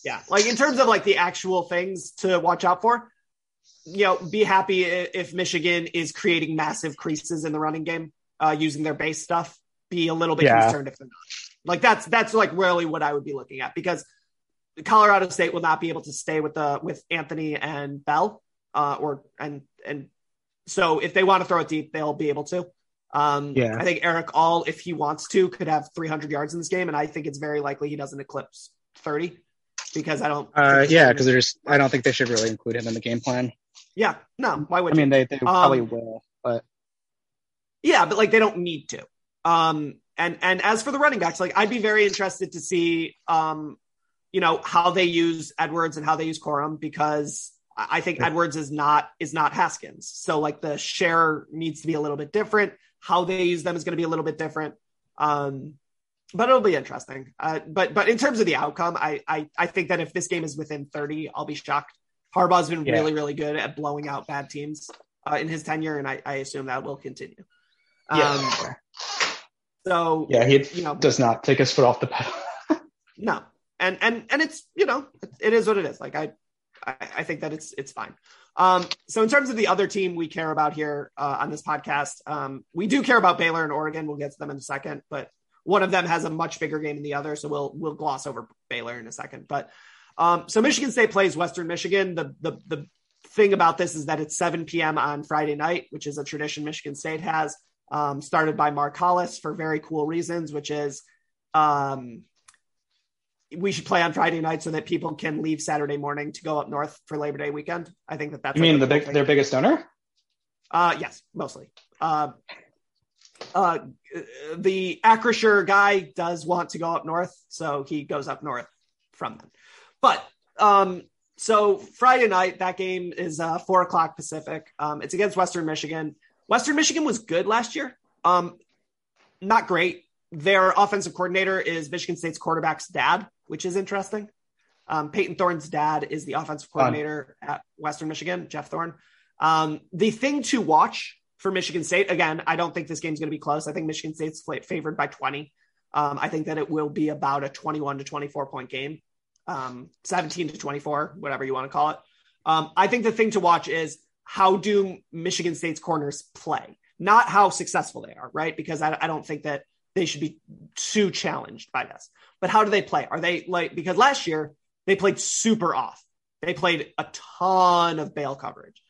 Yeah. Like in terms of like the actual things to watch out for, you know, be happy if Michigan is creating massive creases in the running game uh, using their base stuff. Be a little bit yeah. concerned if they're not. Like that's that's like really what I would be looking at because Colorado State will not be able to stay with the with Anthony and Bell, uh, or and and so if they want to throw it deep, they'll be able to. Um, yeah, I think Erick All, if he wants to, could have 300 yards in this game, and I think it's very likely he doesn't eclipse 30 because I don't. Uh, yeah, because there's I don't think they should really include him in the game plan. Yeah, no, why would? I mean, they, they probably um, will, but yeah, but like they don't need to. Um, and and as for the running backs, like I'd be very interested to see, um, you know, how they use Edwards and how they use Corum because I think Edwards is not is not Haskins. So like the share needs to be a little bit different. How they use them is going to be a little bit different. Um, but it'll be interesting. Uh, but but in terms of the outcome, I, I I think that if this game is within 30, I'll be shocked. Harbaugh's been yeah. really, really good at blowing out bad teams uh, in his tenure, and I, I, assume that will continue. Yeah. Um, so yeah, he you know does not take his foot off the pedal. no, and and and it's you know it is what it is. Like I, I, think that it's it's fine. Um, so in terms of the other team we care about here uh, on this podcast, um, we do care about Baylor and Oregon. We'll get to them in a second, but one of them has a much bigger game than the other, so we'll we'll gloss over Baylor in a second. But um, so Michigan State plays Western Michigan. The, the the thing about this is that it's 7 p.m. on Friday night, which is a tradition Michigan State has, um, started by Mark Hollis for very cool reasons, which is um, we should play on Friday night so that people can leave Saturday morning to go up north for Labor Day weekend. I think that that's. You mean the big, their biggest donor? Uh, yes, mostly. Uh, uh, the Acrisure guy does want to go up north, so he goes up north from them. But um, so Friday night, that game is uh, four o'clock Pacific. Um, it's against Western Michigan. Western Michigan was good last year. Um, not great. Their offensive coordinator is Michigan State's quarterback's dad, which is interesting. Um, Payton Thorne's dad is the offensive coordinator Fun. at Western Michigan, Jeff Thorne. Um, the thing to watch for Michigan State, again, I don't think this game's going to be close. I think Michigan State's favored by 20. Um, I think that it will be about a 21 to 24 point game, um, 17 to 24, whatever you want to call it. Um, I think the thing to watch is how do Michigan State's corners play, not how successful they are, right? Because I, I don't think that they should be too challenged by this. But how do they play? Are they like because last year they played super off. They played a ton of bail coverage.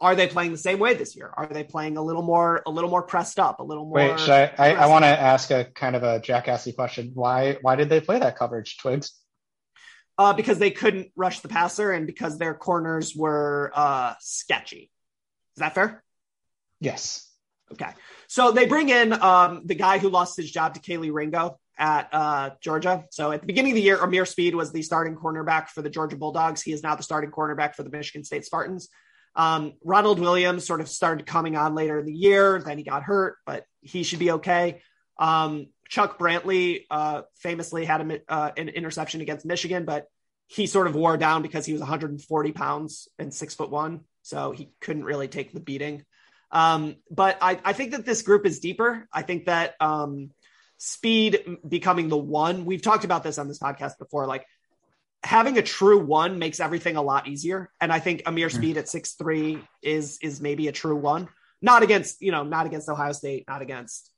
Are they playing the same way this year? Are they playing a little more, a little more pressed up, a little more? Wait, should I? I, I want to ask a kind of a jackassy question. Why? Why did they play that coverage, Twigs? Uh, because they couldn't rush the passer, and because their corners were uh, sketchy. Is that fair? Yes. Okay. So they bring in um, the guy who lost his job to Kelee Ringo at uh, Georgia. So at the beginning of the year, Ameer Speed was the starting cornerback for the Georgia Bulldogs. He is now the starting cornerback for the Michigan State Spartans. Um, Ronald Williams sort of started coming on later in the year. Then he got hurt, but he should be okay. Um, Chuck Brantley uh, famously had a, uh, an interception against Michigan, but he sort of wore down because he was 140 pounds and six foot one. So he couldn't really take the beating. Um, but I, I, think that this group is deeper. I think that um, speed becoming the one, we've talked about this on this podcast before. Like having a true one makes everything a lot easier. And I think Ameer Speed at six three is is maybe a true one. Not against, you know, not against Ohio State, not against,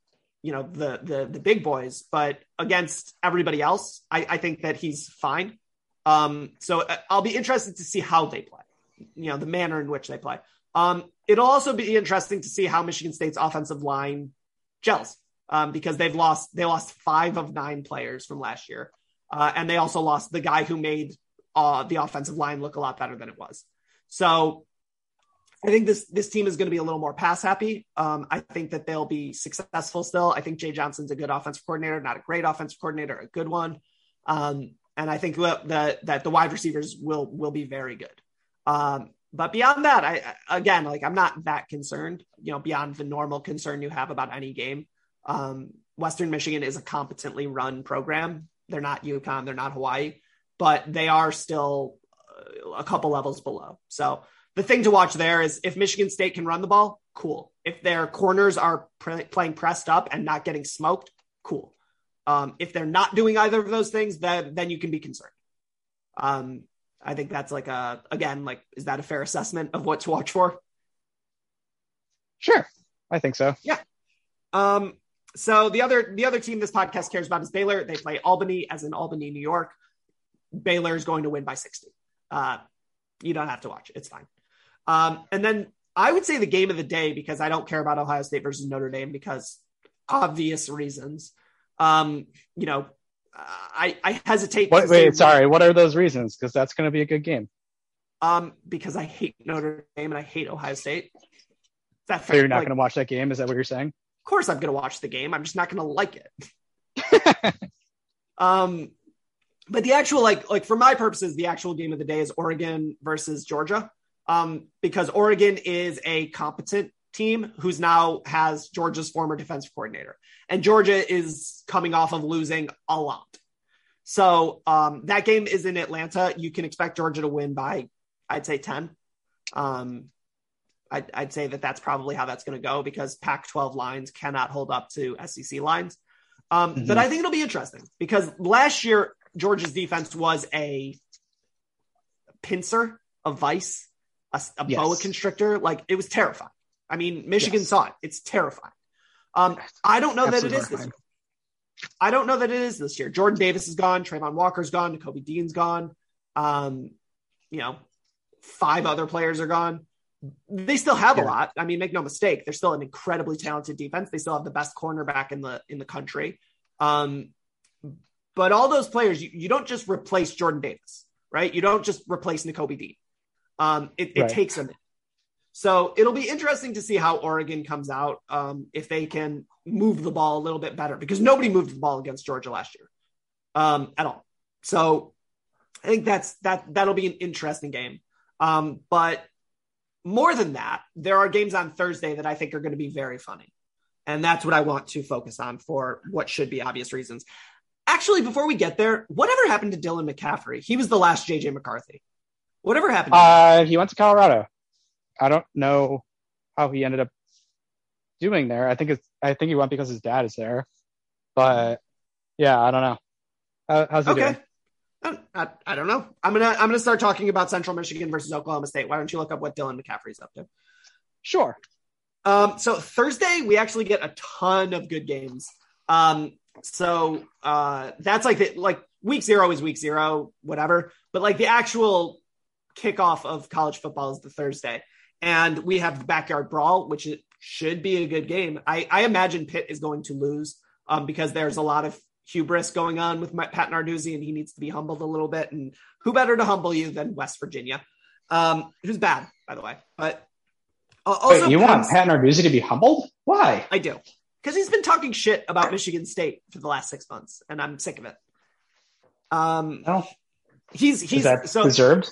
you know, the the the big boys, but against everybody else, I, I think that he's fine. Um, so uh, I'll be interested to see how they play, you know, the manner in which they play. Um, it'll also be interesting to see how Michigan State's offensive line gels um, because they've lost they lost five of nine players from last year. Uh, and they also lost the guy who made uh, the offensive line look a lot better than it was. So I think this this team is going to be a little more pass happy. Um, I think that they'll be successful still. I think Jay Johnson's a good offensive coordinator, not a great offensive coordinator, a good one. Um, and I think that that the wide receivers will will be very good. Um, but beyond that, I again like I'm not that concerned. You know, beyond the normal concern you have about any game. Um, Western Michigan is a competently run program. They're not UConn, they're not Hawaii, but they are still uh, a couple levels below. So the thing to watch there is if Michigan State can run the ball, cool. If their corners are pre- playing pressed up and not getting smoked, cool. Um, if they're not doing either of those things, then then you can be concerned. Um, I think that's like a again, like is that a fair assessment of what to watch for? Sure, I think so. Yeah. Um, so the other the other team this podcast cares about is Baylor. They play Albany, as in Albany, New York. Baylor is going to win by 60. Uh, you don't have to watch; it's fine. Um, and then I would say the game of the day because I don't care about Ohio State versus Notre Dame because obvious reasons. Um, you know, I, I hesitate. Wait, wait sorry. What are those reasons? Because that's going to be a good game. Um, because I hate Notre Dame and I hate Ohio State. That so you're not like, going to watch that game? Is that what you're saying? Of course I'm going to watch the game. I'm just not going to like it. um, but the actual like like for my purposes, the actual game of the day is Oregon versus Georgia. Um, because Oregon is a competent team who's now has Georgia's former defensive coordinator, and Georgia is coming off of losing a lot. So um, that game is in Atlanta. You can expect Georgia to win by, I'd say, ten. Um, I'd, I'd say that that's probably how that's going to go because Pac 12 lines cannot hold up to SEC lines. Um, mm-hmm. But I think it'll be interesting because last year, Georgia's defense was a pincer, a vice, a, a yes. boa constrictor. Like it was terrifying. I mean, Michigan yes. saw it. It's terrifying. Um, I don't know Absolutely that it is this year. I don't know that it is this year. Jordan Davis is gone. Travon Walker's gone. Kobe Dean's gone. Um, you know, five other players are gone they still have yeah. a lot. I mean, make no mistake, they're still an incredibly talented defense. They still have the best cornerback in the in the country. Um, but all those players, you, you don't just replace Jordan Davis, right? You don't just replace Nakobe Dean. Um, it, it takes a minute. So it'll be interesting to see how Oregon comes out um, if they can move the ball a little bit better because nobody moved the ball against Georgia last year um, at all. So I think that's that that'll be an interesting game. Um, but more than that, there are games on Thursday that I think are going to be very funny. And that's what I want to focus on for what should be obvious reasons. Actually, before we get there, whatever happened to Dylan McCaffrey? He was the last JJ McCarthy. Whatever happened? Uh, he went to Colorado. I don't know how he ended up doing there. I think it's I think he went because his dad is there. But yeah, I don't know. How, how's he okay. doing? I, I, don't know. I'm gonna I'm gonna start talking about Central Michigan versus Oklahoma State. Why don't you look up what Dylan McCaffrey's up to? Sure. Um, so Thursday we actually get a ton of good games. Um, so uh, that's like the, like week zero is week zero, whatever. But like the actual kickoff of college football is the Thursday, and we have the backyard brawl, which should be a good game. I, I imagine Pitt is going to lose um, because there's a lot of hubris going on with Pat Narduzzi, and he needs to be humbled a little bit. And who better to humble you than West Virginia, um, who's bad, by the way. But uh, also, Wait, you want Pat Narduzzi to be humbled? Why? I do because he's been talking shit about Michigan State for the last six months, and I'm sick of it. Um, no. he's he's so deserved.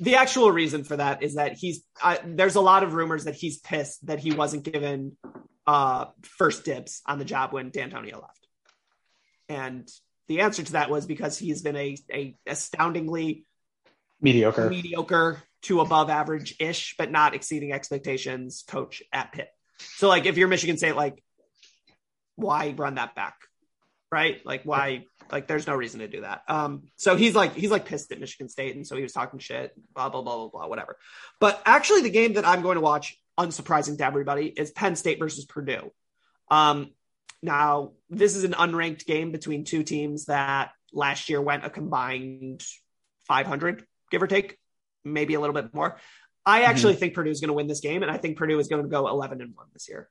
The actual reason for that is that he's uh, there's a lot of rumors that he's pissed that he wasn't given uh, first dibs on the job when Dantonio left, and the answer to that was because he's been a a astoundingly mediocre mediocre to above average ish, but not exceeding expectations coach at Pitt. So like if you're Michigan State, like why run that back? Right? Like why like there's no reason to do that. Um so he's like he's like pissed at Michigan State and so he was talking shit, blah blah blah blah blah, whatever. But actually the game that I'm going to watch, unsurprising to everybody, is Penn State versus Purdue. Um now this is an unranked game between two teams that last year went a combined 500 give or take, maybe a little bit more. I actually mm-hmm. think Purdue is going to win this game, and I think Purdue is going to go 11 and one this year.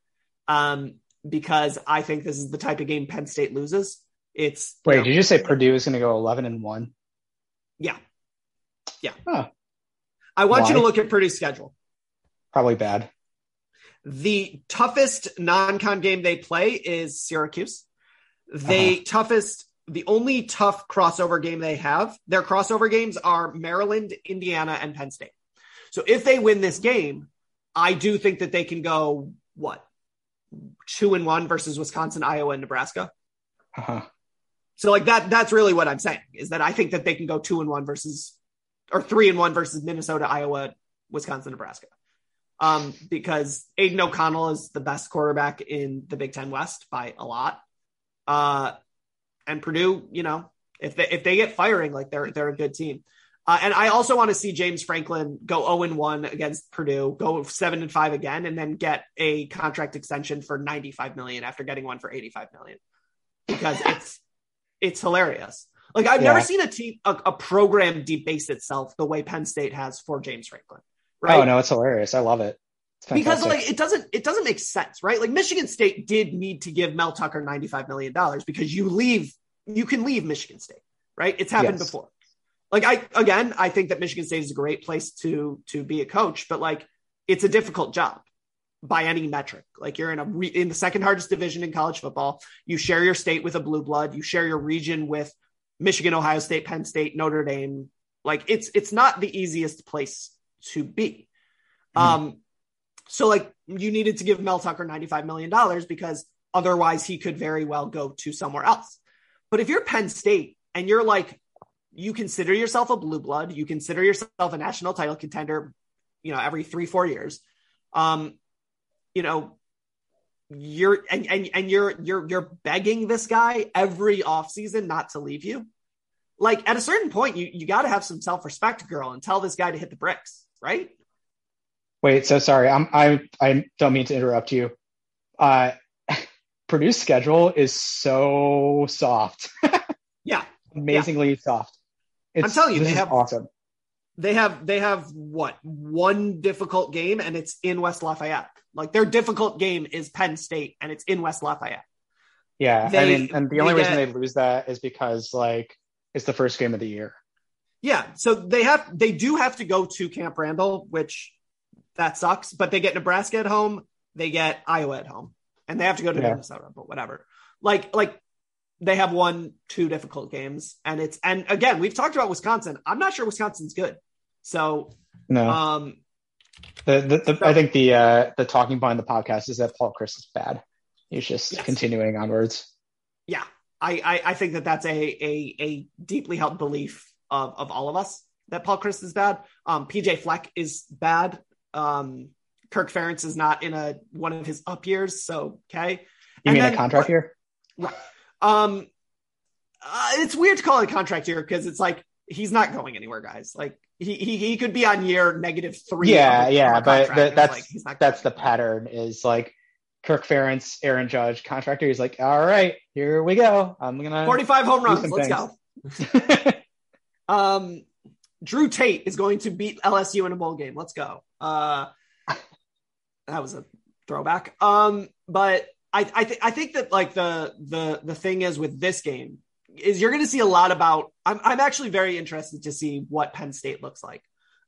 Um, because I think this is the type of game Penn State loses. It's wait, you know, did you say Purdue is going to go eleven and one? Yeah, yeah. Huh. I want Why? you to look at Purdue's schedule. Probably bad. The toughest non-con game they play is Syracuse. The uh-huh. toughest, the only tough crossover game they have, their crossover games are Maryland, Indiana, and Penn State. So if they win this game, I do think that they can go what two and one versus Wisconsin, Iowa, and Nebraska. Uh-huh. So like that, that's really what I'm saying is that I think that they can go two and one versus, or three and one versus Minnesota, Iowa, Wisconsin, Nebraska. Um, because Aidan O'Connell is the best quarterback in the Big Ten West by a lot. Uh, and Purdue, you know, if they if they get firing, like they're they're a good team. Uh, and I also want to see James Franklin go 0 and 1 against Purdue, go 7 and 5 again, and then get a contract extension for 95 million after getting one for 85 million because it's it's hilarious. Like I've yeah. never seen a team a, a, program debase itself the way Penn State has for James Franklin. Right? Oh no, it's hilarious. I love it. Because like it doesn't it doesn't make sense, right? Like Michigan State did need to give Mel Tucker 95 million dollars because you leave you can leave Michigan State, right? It's happened yes. before like I again, I think that Michigan State is a great place to to be a coach, but like it's a difficult job by any metric. Like you're in a re- in the second hardest division in college football. You share your state with a blue blood. You share your region with Michigan, Ohio State, Penn State, Notre Dame. Like it's it's not the easiest place to be. Mm. Um, so like you needed to give Mel Tucker ninety five million dollars because otherwise he could very well go to somewhere else. But if you're Penn State and you're like you consider yourself a blue blood, you consider yourself a national title contender, you know, every three, four years. Um, you know, you're and, and and you're you're you're begging this guy every offseason not to leave you. Like at a certain point, you you gotta have some self-respect, girl, and tell this guy to hit the bricks, right? Wait, so sorry, I'm I I don't mean to interrupt you. Uh Purdue's schedule is so soft. yeah. Amazingly yeah. soft. It's, I'm telling you, they have awesome. They have they have what one difficult game, and it's in West Lafayette. Like their difficult game is Penn State, and it's in West Lafayette. Yeah, they, I mean, and the only they reason get, they lose that is because like it's the first game of the year. Yeah, so they have they do have to go to Camp Randall, which that sucks. But they get Nebraska at home, they get Iowa at home, and they have to go to Yeah. Minnesota. But whatever. Like like they have won two difficult games, and it's and again we've talked about Wisconsin. I'm not sure Wisconsin's good. So No, um, the, the, the, I think the uh, the talking point in the podcast is that Paul Chryst is bad. He's just Yes. continuing onwards. yeah, I, I I think that that's a a a deeply held belief of of all of us that Paul Chryst is bad. Um, PJ Fleck is bad. Um, Kirk Ferentz is not in a one of his up years. So okay, You And mean then- a contract here? Um, uh, it's weird to call it a contract year because it's like he's not going anywhere, guys. Like he he, he could be on year negative three. Yeah, yeah, but the, that's like, that's the pattern. Is like Kirk Ferentz, Aaron Judge, contractor. He's like, all right, here we go. I'm gonna 45 home do runs. Let's things. go. Um, Drew Tate is going to beat LSU in a bowl game. Let's go. Uh, that was a throwback. Um, but I I, th- I think that like the the the thing is with this game is you're going to see a lot about. I'm I'm actually very interested to see what Penn State looks like.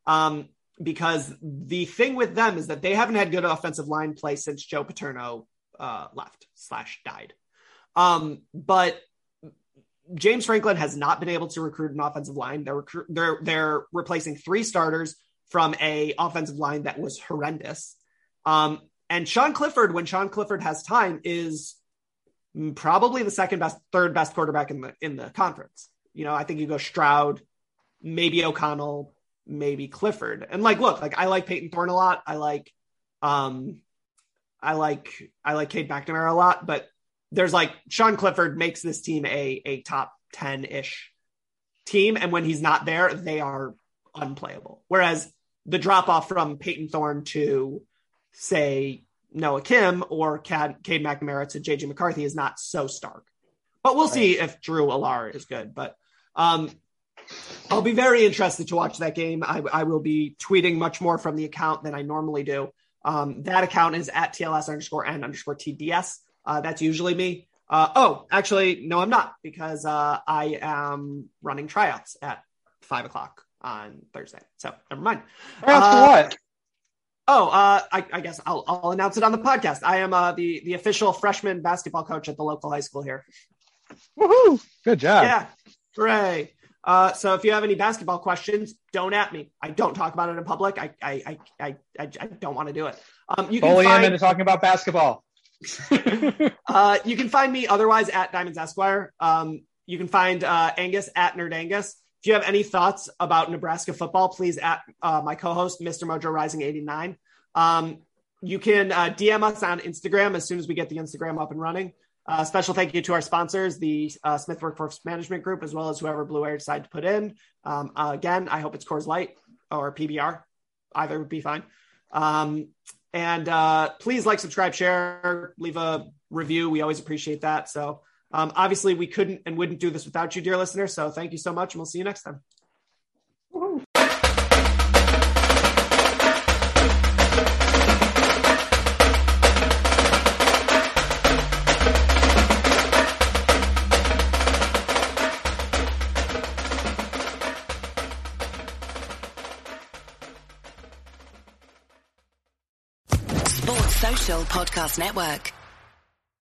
Um, because the thing with them is that they haven't had good offensive line play since Joe Paterno uh, left slash died. Um, but James Franklin has not been able to recruit an offensive line. They're recru- they're they're replacing three starters from a offensive line that was horrendous. Um, and Sean Clifford, when Sean Clifford has time, is probably the second best, third best quarterback in the in the conference. You know, I think you go Stroud, maybe O'Connell, maybe Clifford. And like, look, like I like Payton Thorne a lot. I like, um, I like I like Cade McNamara a lot, but there's like Sean Clifford makes this team a a top 10 ish team. And when he's not there, they are unplayable. Whereas the drop off from Payton Thorne to say Noah Kim or Cad, Cade McNamara to JJ McCarthy is not so stark. But we'll see if Drew Allar is good. But um, I'll be very interested to watch that game. I, I will be tweeting much more from the account than I normally do. Um, that account is at TLS underscore N underscore TDS. Uh, that's usually me. Uh, oh, actually, no, I'm not because uh, I am running tryouts at five o'clock on Thursday. So never mind. Tryouts for Uh, what? Oh, uh, I, I guess I'll, I'll announce it on the podcast. I am uh, the the official freshman basketball coach at the local high school here. Woohoo! Good job. Yeah, hooray! Uh, so if you have any basketball questions, don't at me. I don't talk about it in public. I I I I, I, don't want to do it. Um, you can find into talking about basketball. uh, you can find me otherwise at Diamonds Esquire. Um, you can find uh, Angus at Nerd Angus. You have any thoughts about Nebraska football, please at uh, my co-host, Mr. Mojo Rising 89. Um, you can uh, DM us on Instagram as soon as we get the Instagram up and running. Uh, special thank you to our sponsors, the uh, Smith Workforce Management Group, as well as whoever Blue Air decided to put in. Um, uh, again, I hope it's Coors Light or PBR. Either would be fine. Um, and uh, please like, subscribe, share, leave a review. We always appreciate that. So um, obviously, we couldn't and wouldn't do this without you, dear listener. So thank you so much, and we'll see you next time. Sports Social Podcast Network.